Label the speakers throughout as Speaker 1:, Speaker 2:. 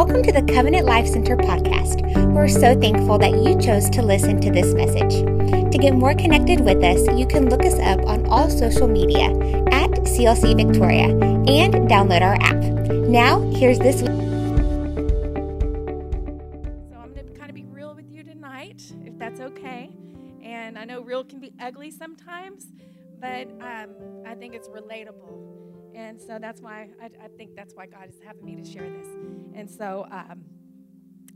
Speaker 1: Welcome to the Covenant Life Center podcast. We're so thankful that you chose to listen to this message. To get more connected with us, you can look us up on all social media at CLC Victoria and download our app. Now, here's this week.
Speaker 2: So I'm going to kind of be real with you tonight, if that's okay. And I know real can be ugly sometimes, but um, I think it's relatable. And so that's why I, I, think that's why God is having me to share this. And so um,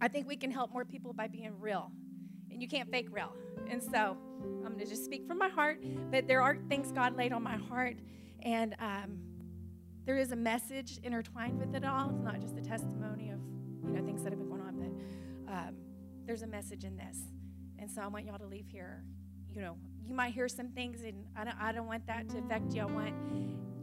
Speaker 2: I think we can help more people by being real. And you can't fake real. And so I'm going to just speak from my heart, but there are things God laid on my heart. And um, there is a message intertwined with it all. It's not just a testimony of you know things that have been going on, but um, there's a message in this. And so I want y'all to leave here. You know, you might hear some things, and I don't, I don't want that to affect you. I want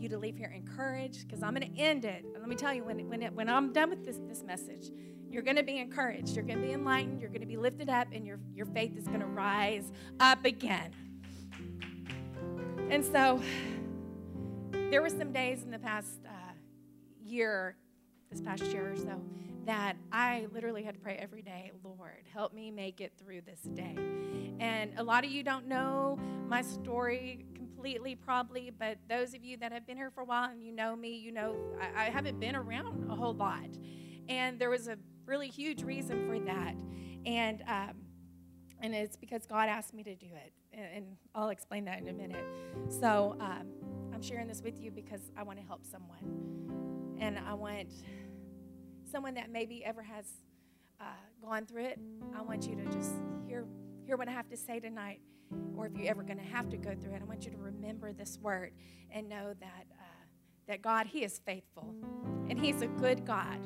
Speaker 2: you to leave here encouraged because I'm going to end it. Let me tell you, when, when, it, when I'm done with this, this message, you're going to be encouraged. You're going to be enlightened. You're going to be lifted up, and your, your faith is going to rise up again. And so, there were some days in the past uh, year, this past year or so, that I literally had to pray every day, Lord, help me make it through this day. And a lot of you don't know my story completely, probably, but those of you that have been here for a while and you know me, you know I, I haven't been around a whole lot. And there was a really huge reason for that. And, um, and it's because God asked me to do it. And, and I'll explain that in a minute. So um, I'm sharing this with you because I want to help someone. And I want someone that maybe ever has uh, gone through it, I want you to just hear, hear what I have to say tonight. Or if you're ever going to have to go through it, I want you to remember this word and know that, uh, that God, He is faithful. And He's a good God.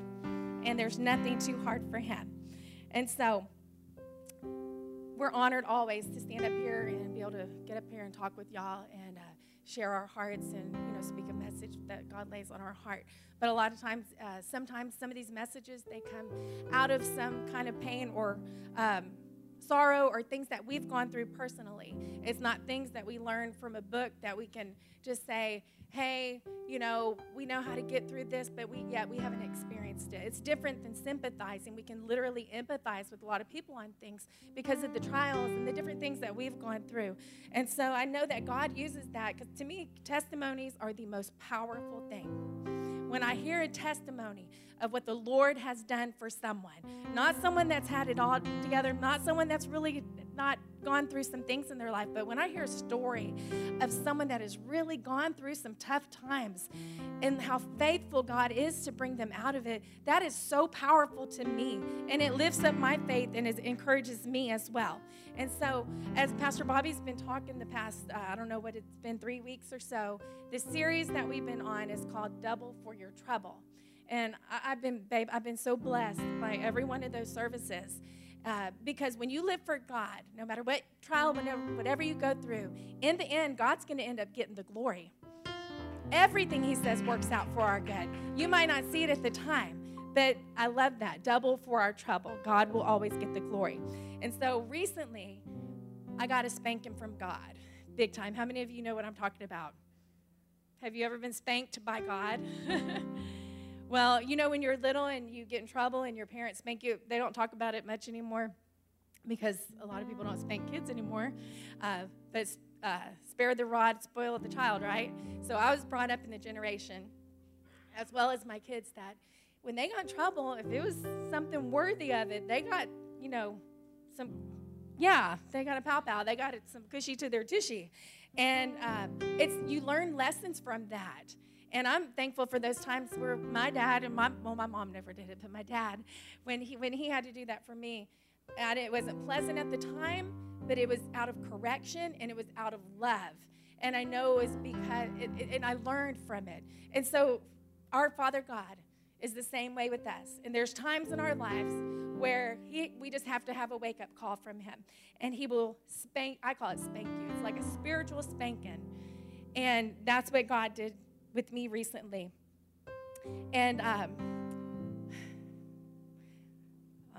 Speaker 2: And there's nothing too hard for Him. And so, we're honored always to stand up here and be able to get up here and talk with y'all and uh, share our hearts and you know speak a message that God lays on our heart. But a lot of times, uh, sometimes some of these messages they come out of some kind of pain or um, sorrow or things that we've gone through personally. It's not things that we learn from a book that we can just say, hey, you know, we know how to get through this, but we yet we haven't experienced it. It's different than sympathizing. We can literally empathize with a lot of people on things because of the trials and the different things that we've gone through. And so I know that God uses that because to me, testimonies are the most powerful thing. When I hear a testimony of what the Lord has done for someone, not someone that's had it all together, not someone that's really not gone through some things in their life, but when I hear a story of someone that has really gone through some tough times and how faithful God is to bring them out of it, that is so powerful to me. And it lifts up my faith and it encourages me as well. And so, as Pastor Bobby's been talking the past, uh, I don't know what it's been, three weeks or so, the series that we've been on is called Double for Your Trouble. And I, have been, babe, I've been so blessed by every one of those services. Uh, because when you live for God, no matter what trial, whatever you go through, in the end, God's going to end up getting the glory. Everything He says works out for our good. You might not see it at the time, but I love that. Double for our trouble. God will always get the glory. And so recently, I got a spanking from God, big time. How many of you know what I'm talking about? Have you ever been spanked by God? Well, you know, when you're little and you get in trouble and your parents spank you, they don't talk about it much anymore because a lot of people don't spank kids anymore. Uh, but uh, spare the rod, spoil the child, right? So I was brought up in the generation, as well as my kids, that when they got in trouble, if it was something worthy of it, they got, you know, some, yeah, they got a pow pow, they got some cushy to their tushy. And uh, it's, you learn lessons from that. And I'm thankful for those times where my dad and my well, my mom never did it, but my dad, when he when he had to do that for me, and it wasn't pleasant at the time, but it was out of correction and it was out of love. And I know it was because, it, it, and I learned from it. And so, our Father God is the same way with us. And there's times in our lives where he, we just have to have a wake up call from Him. And He will spank, I call it spank you. It's like a spiritual spanking. And that's what God did with me recently. And, um,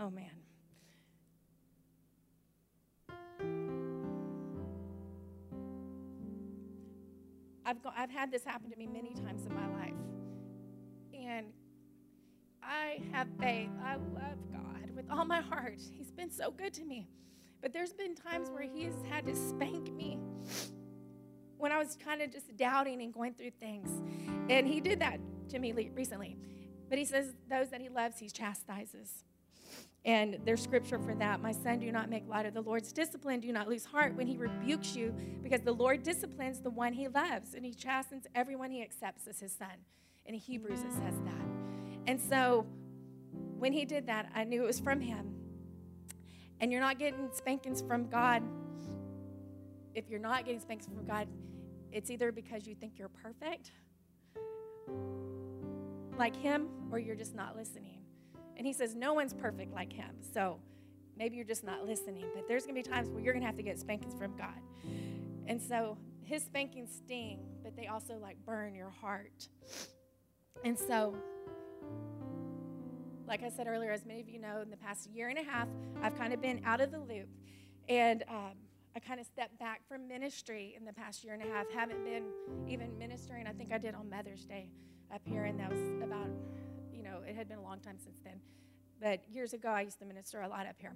Speaker 2: oh man. I've, go, I've had this happen to me many times in my life. And I I have faith. I love God with all my heart. He's been so good to me. But there's been times where He's had to spank me when I was kind of just doubting and going through things. And He did that to me recently. But He says, Those that He loves, He chastises. And there's scripture for that. My son, do not make light of the Lord's discipline. Do not lose heart when he rebukes you, because the Lord disciplines the one he loves, and he chastens everyone he accepts as his son. In Hebrews, it says that. And so when he did that, I knew it was from him. And you're not getting spankings from God. If you're not getting spankings from God, it's either because you think you're perfect, like him, or you're just not listening. And he says, No one's perfect like him. So maybe you're just not listening. But there's going to be times where you're going to have to get spankings from God. And so his spankings sting, but they also like burn your heart. And so, like I said earlier, as many of you know, in the past year and a half, I've kind of been out of the loop. And um, I kind of stepped back from ministry in the past year and a half. Haven't been even ministering. I think I did on Mother's Day up here, and that was about you know, it had been a long time since then. But years ago, I used to minister a lot up here.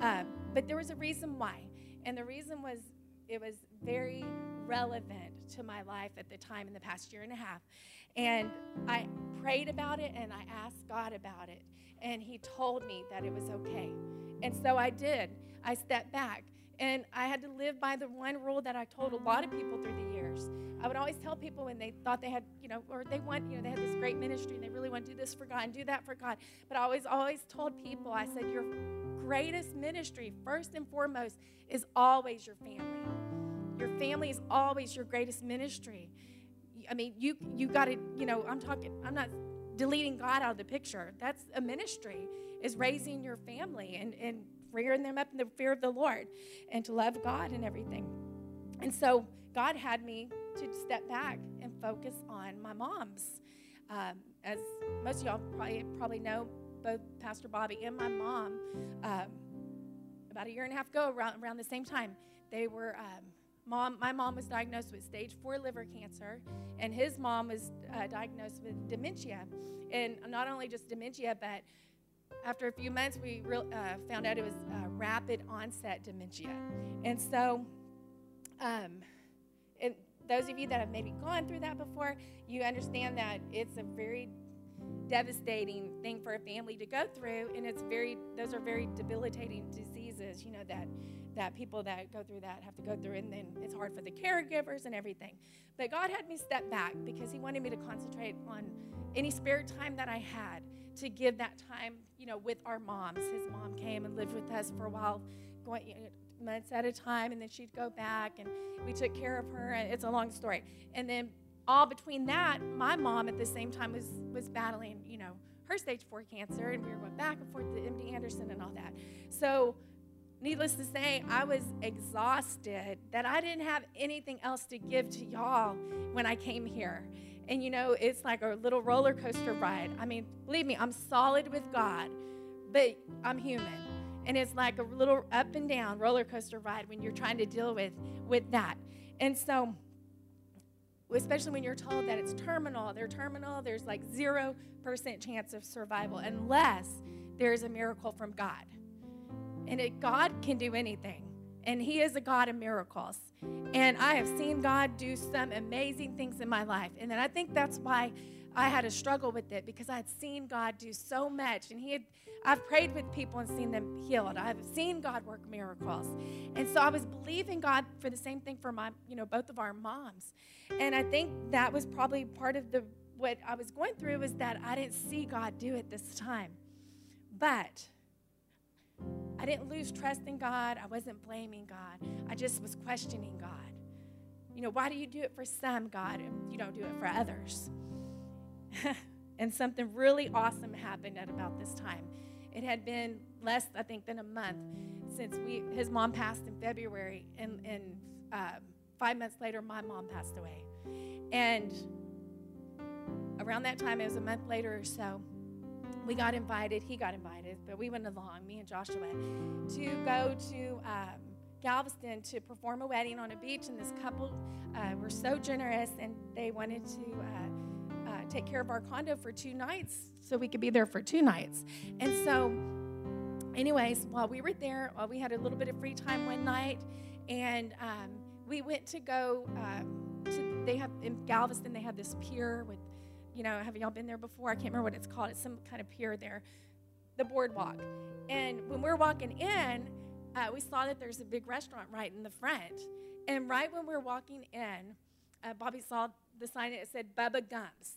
Speaker 2: Um, but there was a reason why. And the reason was it was very relevant to my life at the time in the past year and a half. And I prayed about it and I asked God about it. And He told me that it was okay. And so I did. I stepped back. And I had to live by the one rule that I told a lot of people through the years. I would always tell people when they thought they had, you know, or they want, you know, they had this great ministry and they really want to do this for God and do that for God. But I always, always told people, I said, your greatest ministry, first and foremost, is always your family. Your family is always your greatest ministry. I mean, you you got to, you know, I'm talking, I'm not deleting God out of the picture. That's a ministry, is raising your family and, and rearing them up in the fear of the Lord and to love God and everything. And so God had me to step back and focus on my mom's. Um, as most of y'all probably, probably know, both Pastor Bobby and my mom, um, about a year and a half ago, around, around the same time, they were. Um, mom, my mom was diagnosed with stage four liver cancer, and his mom was uh, diagnosed with dementia. And not only just dementia, but after a few months, we re- uh, found out it was uh, rapid onset dementia. And so, um, and those of you that have maybe gone through that before, you understand that it's a very devastating thing for a family to go through, and it's very those are very debilitating diseases. You know that that people that go through that have to go through, and then it's hard for the caregivers and everything. But God had me step back because He wanted me to concentrate on any spare time that I had to give that time, you know, with our moms. His mom came and lived with us for a while, going you know, months at a time, and then she'd go back, and we took care of her. And It's a long story. And then all between that, my mom at the same time was was battling, you know, her stage four cancer, and we were going back and forth to MD Anderson and all that. So, needless to say, I was exhausted that I didn't have anything else to give to y'all when I came here. And you know, it's like a little roller coaster ride. I mean, believe me, I'm solid with God, but I'm human. And it's like a little up and down roller coaster ride when you're trying to deal with with that. And so especially when you're told that it's terminal, they're terminal, there's like 0% chance of survival unless there's a miracle from God. And it, God can do anything and He is a God of miracles. And I have seen God do some amazing things in my life. And then I think that's why I had a struggle with it because I had seen God do so much. And He had, I've prayed with people and seen them healed. I've seen God work miracles. And so I was believing God for the same thing for my, you know, both of our moms. And I think that was probably part of the what I was going through was that I didn't see God do it this time. But I didn't lose trust in God. I wasn't blaming God. I just was questioning God. You know, why do you do it for some, God, and you don't do it for others? and something really awesome happened at about this time. It had been less, I think, than a month since we his mom passed in February, and, and uh, five months later, my mom passed away. And around that time, it was a month later or so, we got invited, he got invited, but we went along, me and Joshua, to go to um, Galveston to perform a wedding on a beach. And this couple uh, were so generous and they wanted to uh, uh, take care of our condo for two nights so we could be there for two nights. And so, anyways, while we were there, we had a little bit of free time one night, and um, we went to go um, to, they have in Galveston, they have this pier with, you know, have y'all been there before? I can't remember what it's called. It's some kind of pier there, the boardwalk. And when we're walking in, uh, we saw that there's a big restaurant right in the front. And right when we're walking in, uh, Bobby saw the sign that said Bubba Gumps.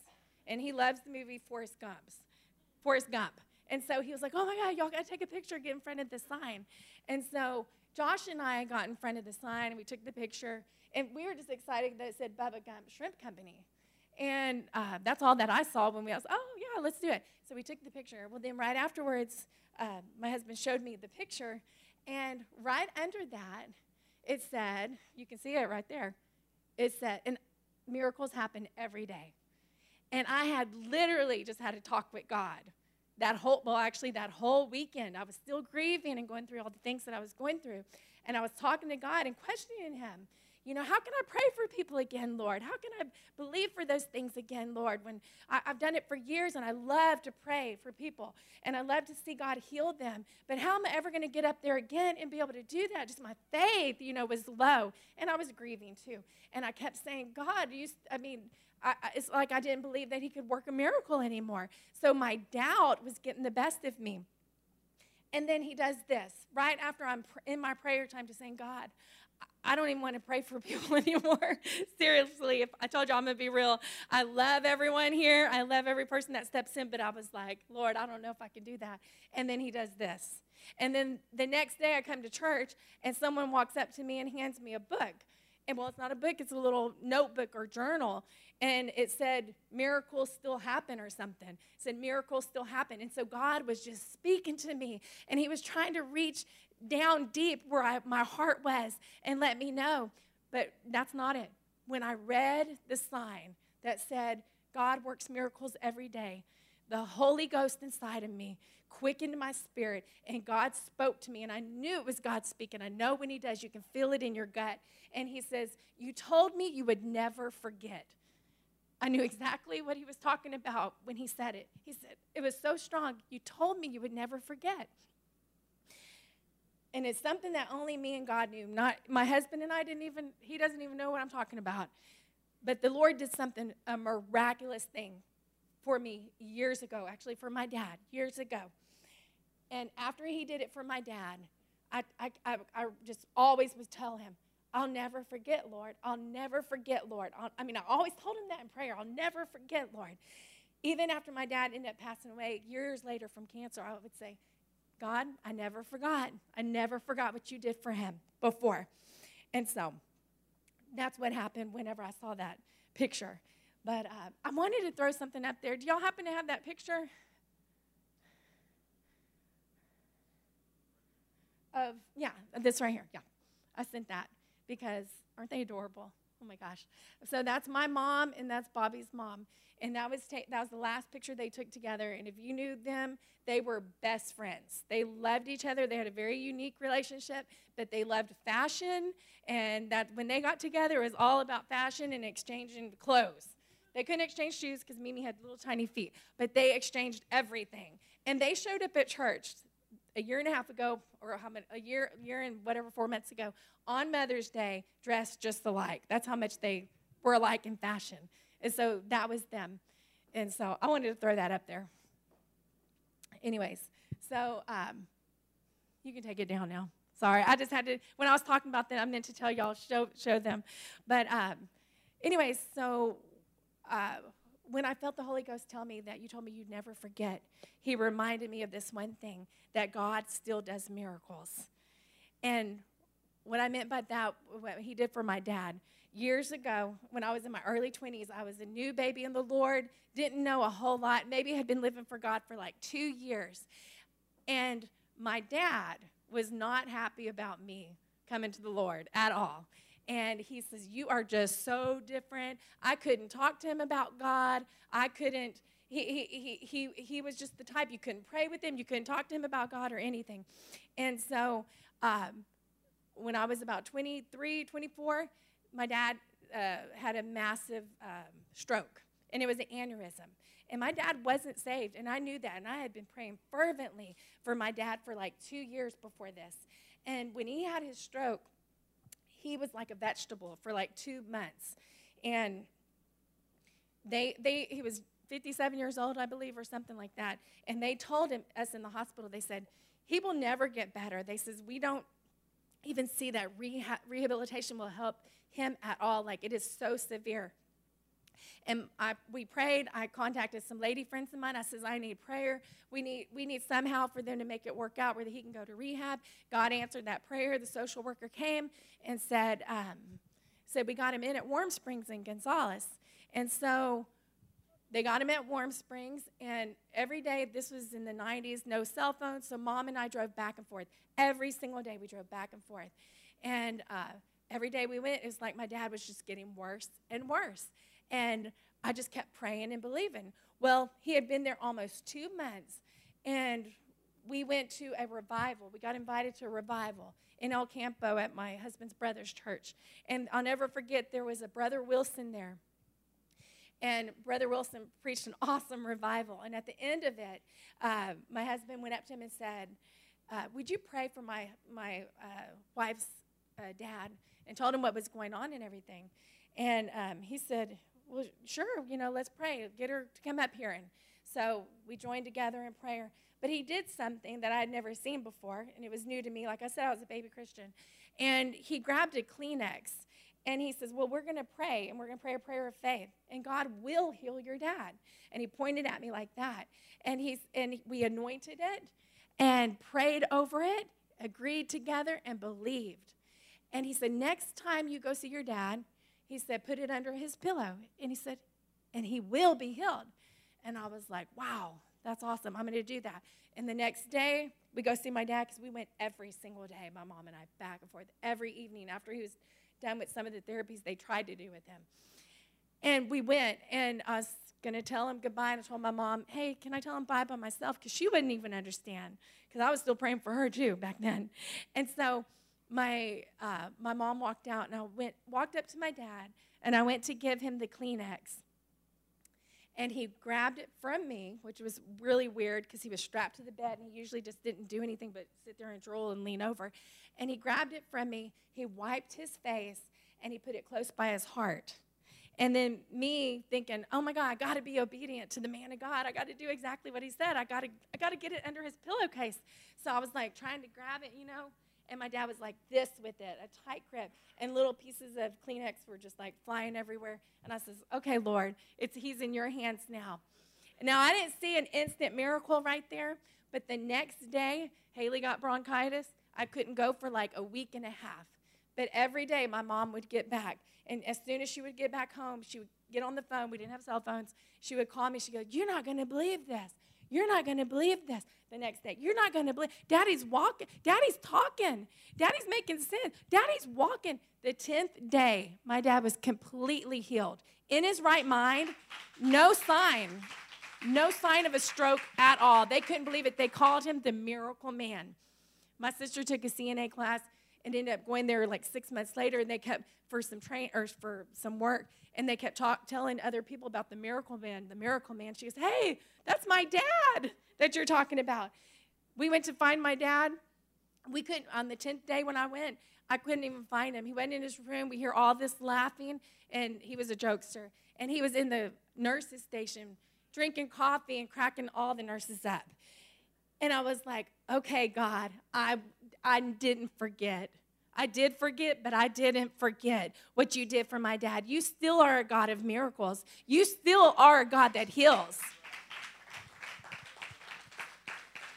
Speaker 2: And he loves the movie Forrest Gumps. Forrest Gump. And so he was like, oh my God, y'all got to take a picture, get in front of the sign. And so Josh and I got in front of the sign and we took the picture. And we were just excited that it said Bubba Gump Shrimp Company. And uh, that's all that I saw when we was, oh, yeah, let's do it. So we took the picture. Well, then right afterwards, uh, my husband showed me the picture. And right under that, it said, you can see it right there. It said, and miracles happen every day. And I had literally just had a talk with God that whole, well, actually, that whole weekend. I was still grieving and going through all the things that I was going through. And I was talking to God and questioning Him. You know, how can I pray for people again, Lord? How can I believe for those things again, Lord? When I, have done it for years and I love to pray for people and I love to see God heal them. But how am I ever going to get up there again and be able to do that? Just my faith, you know, was low. And I was grieving too. And I kept saying, God, you, I mean, I, it's like I didn't believe that He could work a miracle anymore. So my doubt was getting the best of me. And then he does this right after I'm in my prayer time to saying, God, I don't even want to pray for people anymore. Seriously, if I told you I'm to be real, I love everyone here. I love every person that steps in, but I was like, Lord, I don't know if I can do that. And then he does this. And then the next day I come to church and someone walks up to me and hands me a book. And well, it's not a book, it's a little notebook or journal. And it said, miracles still happen or something. It said, miracles still happen. And so God was just speaking to me and he was trying to reach down deep where I, my heart was and let me know. But that's not it. When I read the sign that said, God works miracles every day, the Holy Ghost inside of me quickened my spirit, and God spoke to me, and I knew it was God speaking. I know when He does, you can feel it in your gut. And He says, You told me you would never forget. I knew exactly what He was talking about when He said it. He said, It was so strong. You told me you would never forget. And it's something that only me and God knew. Not my husband and I didn't even, he doesn't even know what I'm talking about. But the Lord did something, a miraculous thing for me years ago, actually for my dad, years ago. And after he did it for my dad, I, I, I, I just always would tell him, I'll never forget, Lord. I'll never forget, Lord. I'll, i mean, I always told him that in prayer. I'll never forget, Lord. Even after my dad ended up passing away years later from cancer, I would say, God, I never forgot. I never forgot what you did for him before. And so that's what happened whenever I saw that picture. But uh, I wanted to throw something up there. Do y'all happen to have that picture? Of, yeah, this right here. Yeah, I sent that because aren't they adorable? Oh my gosh. So that's my mom and that's Bobby's mom. And that was, ta- that was the last picture they took together. And if you knew them, they were best friends. They loved each other. They had a very unique relationship, but they loved fashion. And that when they got together, it was all about fashion and exchanging clothes. They couldn't exchange shoes because Mimi had little tiny feet, but they exchanged everything. And they showed up at church a year and a half ago, or how many, a year, year and whatever, four months ago, on Mother's Day, dressed just alike. That's how much they were alike in fashion. And so that was them. And so I wanted to throw that up there. Anyways, so um, you can take it down now. Sorry, I just had to, when I was talking about them, I meant to tell y'all, show, show them. But um, anyways, so uh, when I felt the Holy Ghost tell me that you told me you'd never forget, He reminded me of this one thing that God still does miracles. And what I meant by that, what He did for my dad, years ago, when I was in my early 20s, I was a new baby in the Lord, didn't know a whole lot, maybe had been living for God for like two years. And my dad was not happy about me coming to the Lord at all. And he says, You are just so different. I couldn't talk to him about God. I couldn't, he, he, he, he, he was just the type you couldn't pray with him, you couldn't talk to him about God or anything. And so um, when I was about 23, 24, my dad uh, had a massive um, stroke and it was an aneurysm. And my dad wasn't saved, and I knew that. And I had been praying fervently for my dad for like two years before this. And when he had his stroke, he was like a vegetable for like two months. And they, they, he was 57 years old, I believe, or something like that. And they told him, us in the hospital, they said, he will never get better. They says, we don't even see that reha- rehabilitation will help him at all. Like it is so severe. And I, we prayed. I contacted some lady friends of mine. I says, I need prayer. We need, we need somehow for them to make it work out where he can go to rehab. God answered that prayer. The social worker came and said, um, said we got him in at Warm Springs in Gonzales. And so they got him at Warm Springs, and every day, this was in the 90s, no cell phones, so mom and I drove back and forth. Every single day, we drove back and forth. And uh, every day we went, it was like my dad was just getting worse and worse. And I just kept praying and believing. Well, he had been there almost two months, and we went to a revival. We got invited to a revival in El Campo at my husband's brother's church. And I'll never forget, there was a brother Wilson there. And Brother Wilson preached an awesome revival. And at the end of it, uh, my husband went up to him and said, uh, Would you pray for my, my uh, wife's uh, dad? And told him what was going on and everything. And um, he said, Well, sure, you know, let's pray. Get her to come up here. And so we joined together in prayer. But he did something that I had never seen before, and it was new to me. Like I said, I was a baby Christian. And he grabbed a Kleenex and he says, Well, we're going to pray, and we're going to pray a prayer of faith, and God will heal your dad. And he pointed at me like that. And, he's, and we anointed it and prayed over it, agreed together, and believed. And he said, Next time you go see your dad, he said, Put it under his pillow. And he said, And he will be healed. And I was like, Wow, that's awesome. I'm going to do that. And the next day, we go see my dad because we went every single day, my mom and I, back and forth, every evening after he was done with some of the therapies they tried to do with him. And we went, and I was going to tell him goodbye. And I told my mom, hey, can I tell him bye by myself? Because she wouldn't even understand, because I was still praying for her too back then. And so my, uh, my mom walked out, and I went, walked up to my dad, and I went to give him the Kleenex. And he grabbed it from me, which was really weird because he was strapped to the bed and he usually just didn't do anything but sit there and drool and lean over. And he grabbed it from me, he wiped his face, and he put it close by his heart. And then me thinking, oh my God, I got to be obedient to the man of God. I got to do exactly what he said. I got to, I got to get it under his pillowcase. So I was like trying to grab it, you know. And my dad was like this with it, a tight grip, and little pieces of Kleenex were just like flying everywhere. And I says, okay, Lord, it's he's in your hands now. Now I didn't see an instant miracle right there, but the next day Haley got bronchitis I couldn't go for like a week and a half. But every day my mom would get back. And as soon as she would get back home, she would get on the phone. We didn't have cell phones. She would call me. She'd go, You're not going to believe this. You're not going to believe this. The next day, you're not going to believe. Daddy's walking. Daddy's talking. Daddy's making sense. Daddy's walking. The 10th day, my dad was completely healed. In his right mind, no sign, no sign of a stroke at all. They couldn't believe it. They called him the miracle man. My sister took a CNA class and ended up going there like six months later, and they kept for some train or for some work, and they kept talk, telling other people about the miracle man. The miracle man. She goes, "Hey, that's my dad that you're talking about." We went to find my dad. We couldn't on the tenth day when I went. I couldn't even find him. He went in his room. We hear all this laughing, and he was a jokester. And he was in the nurses' station drinking coffee and cracking all the nurses up. And I was like, okay, God, I, I didn't forget. I did forget, but I didn't forget what you did for my dad. You still are a God of miracles. You still are a God that heals.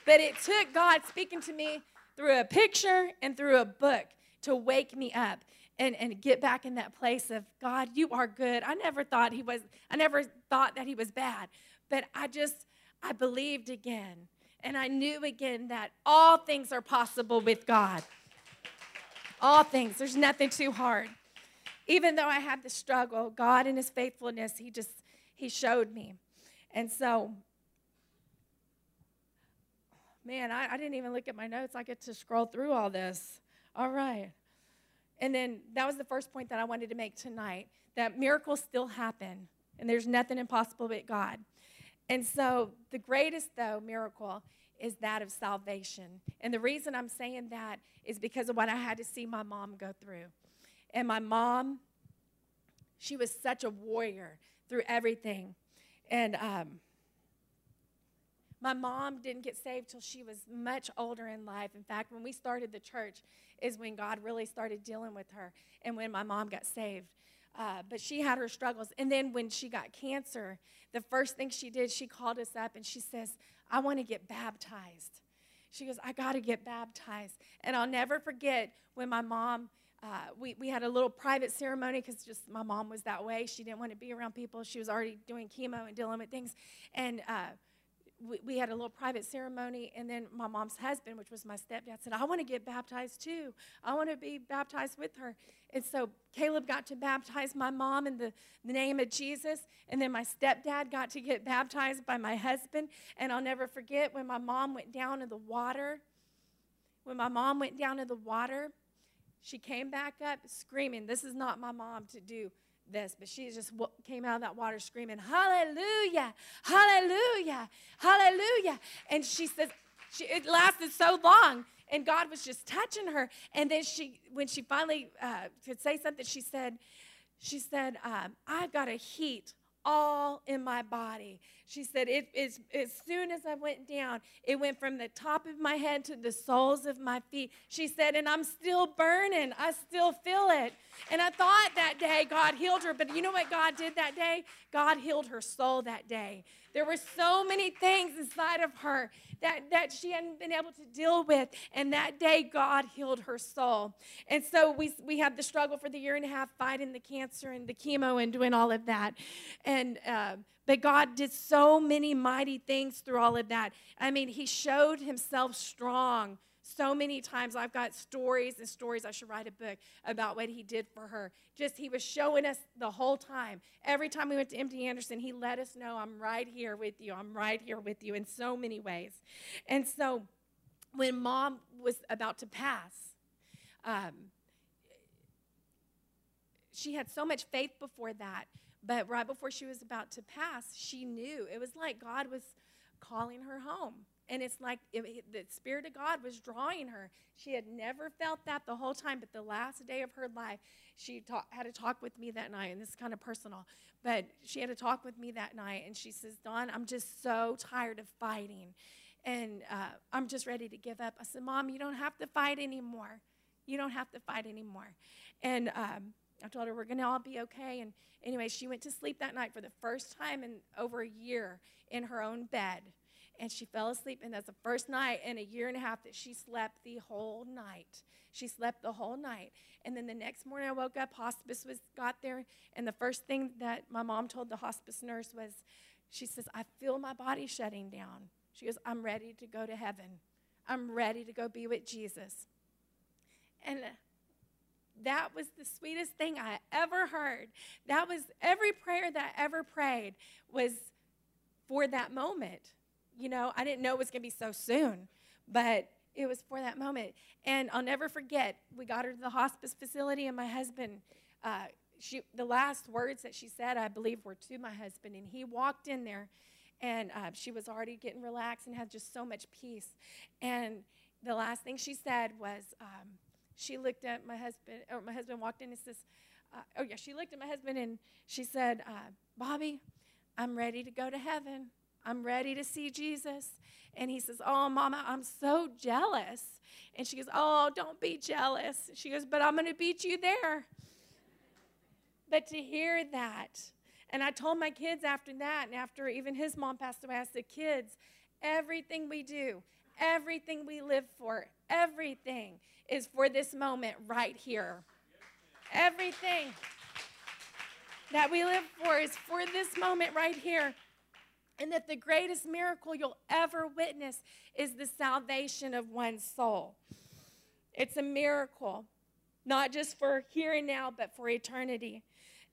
Speaker 2: But it took God speaking to me through a picture and through a book to wake me up and, and get back in that place of God, you are good. I never thought he was, I never thought that he was bad, but I just, I believed again. And I knew again that all things are possible with God. All things. There's nothing too hard. Even though I had the struggle, God in his faithfulness, he just he showed me. And so man, I, I didn't even look at my notes. I get to scroll through all this. All right. And then that was the first point that I wanted to make tonight that miracles still happen And there's nothing impossible but God. And so the greatest, though, miracle is that of salvation. And the reason I'm saying that is because of what I had to see my mom go through. And my mom, she was such a warrior through everything. And um, my mom didn't get saved till she was much older in life. In fact, when we started the church, is when God really started dealing with her and when my mom got saved. Uh, but she had her struggles. And then when she got cancer, the first thing she did, she called us up and she says, I want to get baptized. She goes, I got to get baptized. And I'll never forget when my mom, uh, we, we had a little private ceremony because just my mom was that way. She didn't want to be around people. She was already doing chemo and dealing with things. And uh, we, we had a little private ceremony, and then my mom's husband, which was my stepdad, said, I want to get baptized too. I want to be baptized with her. And so Caleb got to baptize my mom in the, the name of Jesus, and then my stepdad got to get baptized by my husband. And I'll never forget when my mom went down in the water. When my mom went down in the water, she came back up screaming, This is not my mom to do this, but she just came out of that water screaming, Hallelujah, Hallelujah, Hallelujah. And she says, she, it lasted so long, and God was just touching her. And then she, when she finally uh, could say something, she said, she said, um, I've got a heat all in my body. She said, it, as, as soon as I went down, it went from the top of my head to the soles of my feet. She said, and I'm still burning. I still feel it. And I thought that day God healed her, but you know what God did that day? God healed her soul that day. There were so many things inside of her that, that she hadn't been able to deal with. And that day, God healed her soul. And so we, we had the struggle for the year and a half fighting the cancer and the chemo and doing all of that. And, uh, but God did so many mighty things through all of that. I mean, He showed Himself strong so many times I've got stories and stories. I should write a book about what he did for her. Just he was showing us the whole time. Every time we went to MD Anderson, he let us know, I'm right here with you. I'm right here with you in so many ways. And so when mom was about to pass, um, she had so much faith before that. But right before she was about to pass, she knew. It was like God was calling her home. And it's like it, the Spirit of God was drawing her. She had never felt that the whole time, but the last day of her life, she had a talk with me that night, and this is kind of personal, but she had a talk with me that night, and she says, Dawn, I'm just so tired of fighting, and uh, I'm just ready to give up. I said, Mom, you don't have to fight anymore. You don't have to fight anymore. And um, I told her we're going to all be okay. And anyway, she went to sleep that night for the first time in over a year in her own bed and she fell asleep. And that's the first night in a year and a half that she slept the whole night. She slept the whole night. And then the next morning I woke up, hospice was got there, and the first thing that my mom told the hospice nurse was, she says, I feel my body shutting down. She goes, I'm ready to go to heaven. I'm ready to go be with Jesus. And that was the sweetest thing I ever heard. That was every prayer that I ever prayed was for that moment you know, I didn't know it was going to be so soon, but it was for that moment. And I'll never forget, we got her to the hospice facility, and my husband, uh, she, the last words that she said, I believe, were to my husband. And he walked in there, and uh, she was already getting relaxed and had just so much peace. And the last thing she said was, um, she looked at my husband, or my husband walked in and says, uh, oh yeah, she looked at my husband and she said, uh, Bobby, I'm ready to go to heaven. I'm ready to see Jesus. And he says, Oh, Mama, I'm so jealous. And she goes, Oh, don't be jealous. She goes, But I'm going to beat you there. But to hear that, and I told my kids after that, and after even his mom passed away, I said, Kids, everything we do, everything we live for, everything is for this moment right here. Everything that we live for is for this moment right here and that the greatest miracle you'll ever witness is the salvation of one soul. It's a miracle, not just for here and now, but for eternity.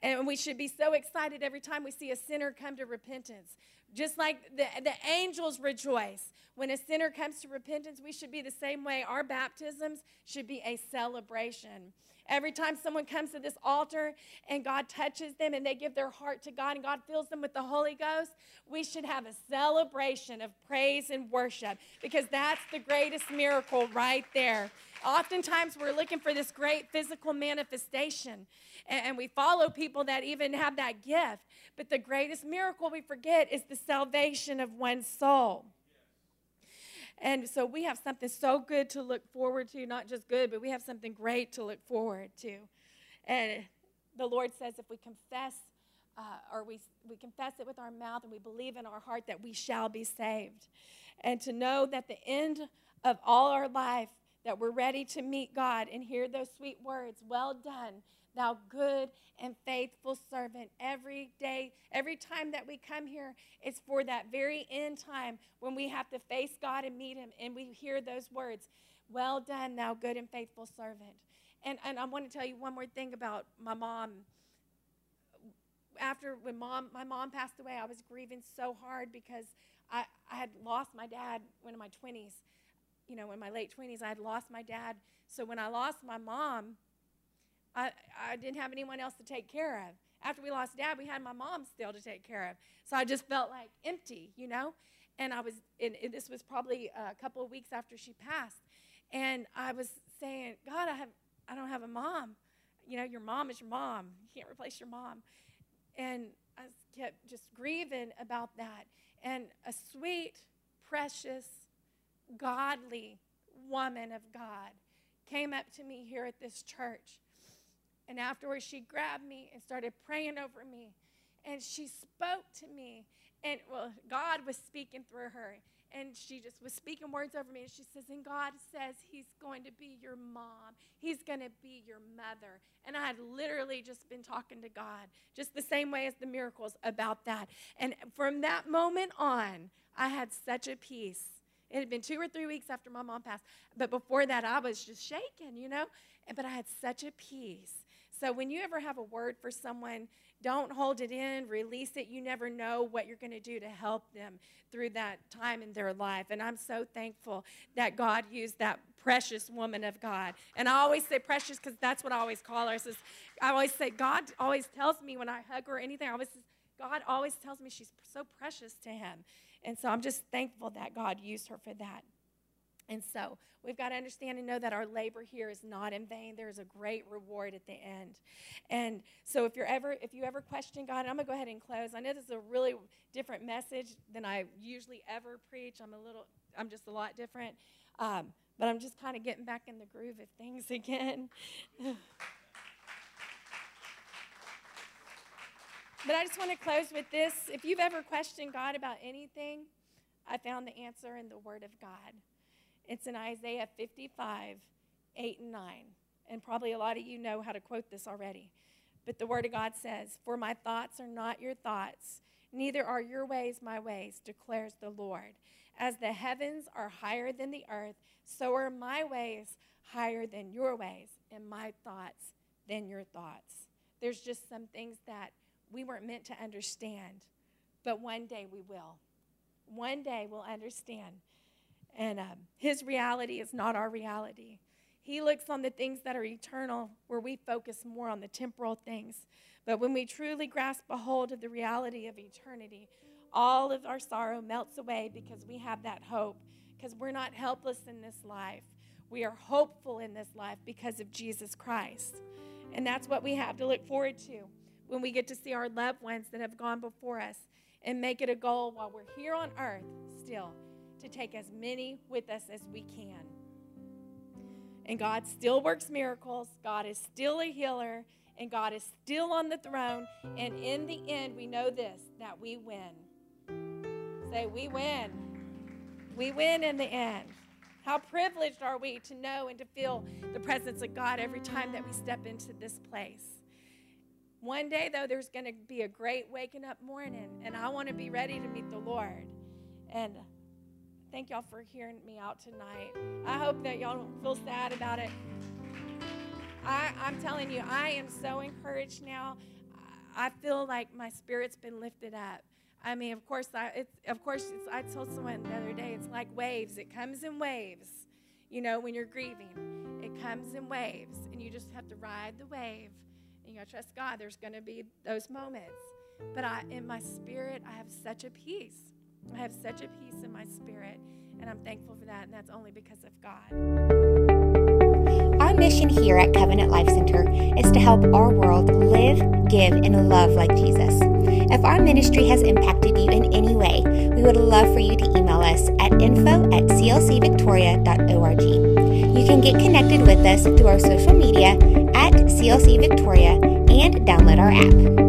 Speaker 2: And we should be so excited every time we see a sinner come to repentance. Just like the, the angels rejoice when a sinner comes to repentance, we should be the same way. Our baptisms should be a celebration. Every time someone comes to this altar and God touches them and they give their heart to God and God fills them with the Holy Ghost, we should have a celebration of praise and worship because that's the greatest miracle right there. Oftentimes, we're looking for this great physical manifestation, and we follow people that even have that gift. But the greatest miracle we forget is the salvation of one's soul. And so we have something so good to look forward to, not just good, but we have something great to look forward to. And the Lord says if we confess, uh, or we, we confess it with our mouth and we believe in our heart that we shall be saved. And to know that the end of all our life, that we're ready to meet God and hear those sweet words, well done, thou good and faithful servant. Every day, every time that we come here, it's for that very end time when we have to face God and meet Him, and we hear those words, Well done, thou good and faithful servant. And, and I want to tell you one more thing about my mom. After when mom, my mom passed away, I was grieving so hard because I, I had lost my dad when in my 20s. You know, in my late 20s, I had lost my dad. So when I lost my mom, I, I didn't have anyone else to take care of. After we lost dad, we had my mom still to take care of. So I just felt like empty, you know? And I was, and, and this was probably a couple of weeks after she passed. And I was saying, God, I, have, I don't have a mom. You know, your mom is your mom. You can't replace your mom. And I kept just grieving about that. And a sweet, precious, godly woman of God came up to me here at this church and afterwards, she grabbed me and started praying over me. And she spoke to me. And well, God was speaking through her. And she just was speaking words over me. And she says, And God says He's going to be your mom. He's going to be your mother. And I had literally just been talking to God, just the same way as the miracles about that. And from that moment on, I had such a peace. It had been two or three weeks after my mom passed. But before that, I was just shaking, you know? But I had such a peace. So when you ever have a word for someone, don't hold it in, release it. You never know what you're going to do to help them through that time in their life. And I'm so thankful that God used that precious woman of God. And I always say precious because that's what I always call her. Says, I always say, God always tells me when I hug her or anything, I always God always tells me she's so precious to him. And so I'm just thankful that God used her for that. And so we've got to understand and know that our labor here is not in vain. There is a great reward at the end. And so if you're ever if you ever question God, I'm gonna go ahead and close. I know this is a really different message than I usually ever preach. I'm a little I'm just a lot different. Um, but I'm just kind of getting back in the groove of things again. but I just want to close with this. If you've ever questioned God about anything, I found the answer in the Word of God. It's in Isaiah 55, 8 and 9. And probably a lot of you know how to quote this already. But the Word of God says, For my thoughts are not your thoughts, neither are your ways my ways, declares the Lord. As the heavens are higher than the earth, so are my ways higher than your ways, and my thoughts than your thoughts. There's just some things that we weren't meant to understand, but one day we will. One day we'll understand and um, his reality is not our reality. He looks on the things that are eternal, where we focus more on the temporal things. But when we truly grasp a hold of the reality of eternity, all of our sorrow melts away because we have that hope, because we're not helpless in this life. We are hopeful in this life because of Jesus Christ. And that's what we have to look forward to when we get to see our loved ones that have gone before us and make it a goal while we're here on earth still to take as many with us as we can. And God still works miracles, God is still a healer, and God is still on the throne. And in the end, we know this that we win. Say, we win. We win in the end. How privileged are we to know and to feel the presence of God every time that we step into this place? One day, though, there's going to be a great waking up morning, and I want to be ready to meet the Lord. And Thank y'all for hearing me out tonight. I hope that y'all don't feel sad about it. I, I'm telling you, I am so encouraged now. I feel like my spirit's been lifted up. I mean, of course, I, it's, of course, I told someone the other day, it's like waves. It comes in waves. You know, when you're grieving, it comes in waves, and you just have to ride the wave. And you gotta trust God. There's gonna be those moments. But I, in my spirit, I have such a peace. I have such a peace in my spirit, and I'm thankful for that, and that's only because of God.
Speaker 1: Our mission here at Covenant Life Center is to help our world live, give, and love like Jesus. If our ministry has impacted you in any way, we would love for you to email us at info at clcvictoria.org. You can get connected with us through our social media at CLC Victoria and download our app.